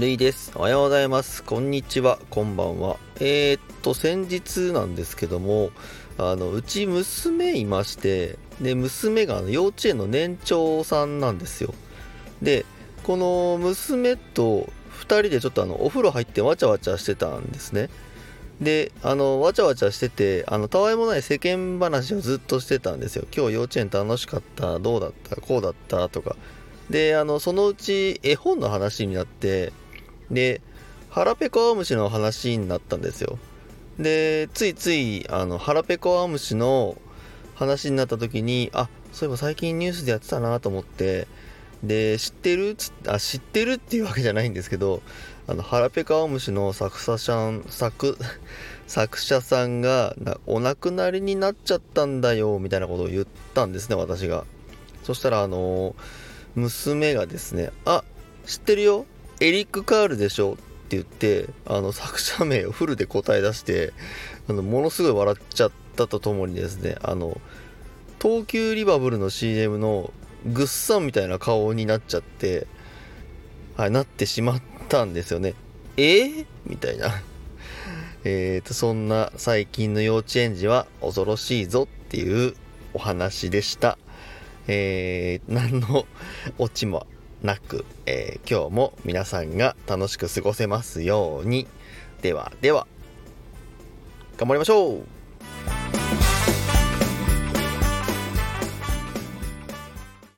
るいです。おはようございます。こんにちは。こんばんは。えー、っと、先日なんですけども、あの、うち娘いまして、で、娘が幼稚園の年長さんなんですよ。で、この娘と2人でちょっとあの、お風呂入ってわちゃわちゃしてたんですね。で、あの、わちゃわちゃしてて、あの、たわいもない世間話をずっとしてたんですよ。今日幼稚園楽しかった、どうだった、こうだったとか。で、あの、そのうち絵本の話になって、で、腹ペコアムシの話になったんですよ。で、ついつい、あの、腹ペコアムシの話になった時に、あ、そういえば最近ニュースでやってたなと思って、で、知ってる？つあ、知ってるっていうわけじゃないんですけど、あの、腹ペコアムシの作者さん、作、作者さんがお亡くなりになっちゃったんだよ、みたいなことを言ったんですね、私が。そしたら、あの、娘がですね、あ、知ってるよエリック・カールでしょ？って言って、あの、作者名をフルで答え出して、あの、ものすごい笑っちゃったとともにですね、あの、東急リバブルの CM のグッサンみたいな顔になっちゃって、はい、なってしまったんですよね。え？ー、みたいな。えーと、そんな最近の幼稚園児は恐ろしいぞっていうお話でした。えー、何のオチもなく、えー今日も皆さんが楽しく過ごせますように。ではでは、頑張りましょう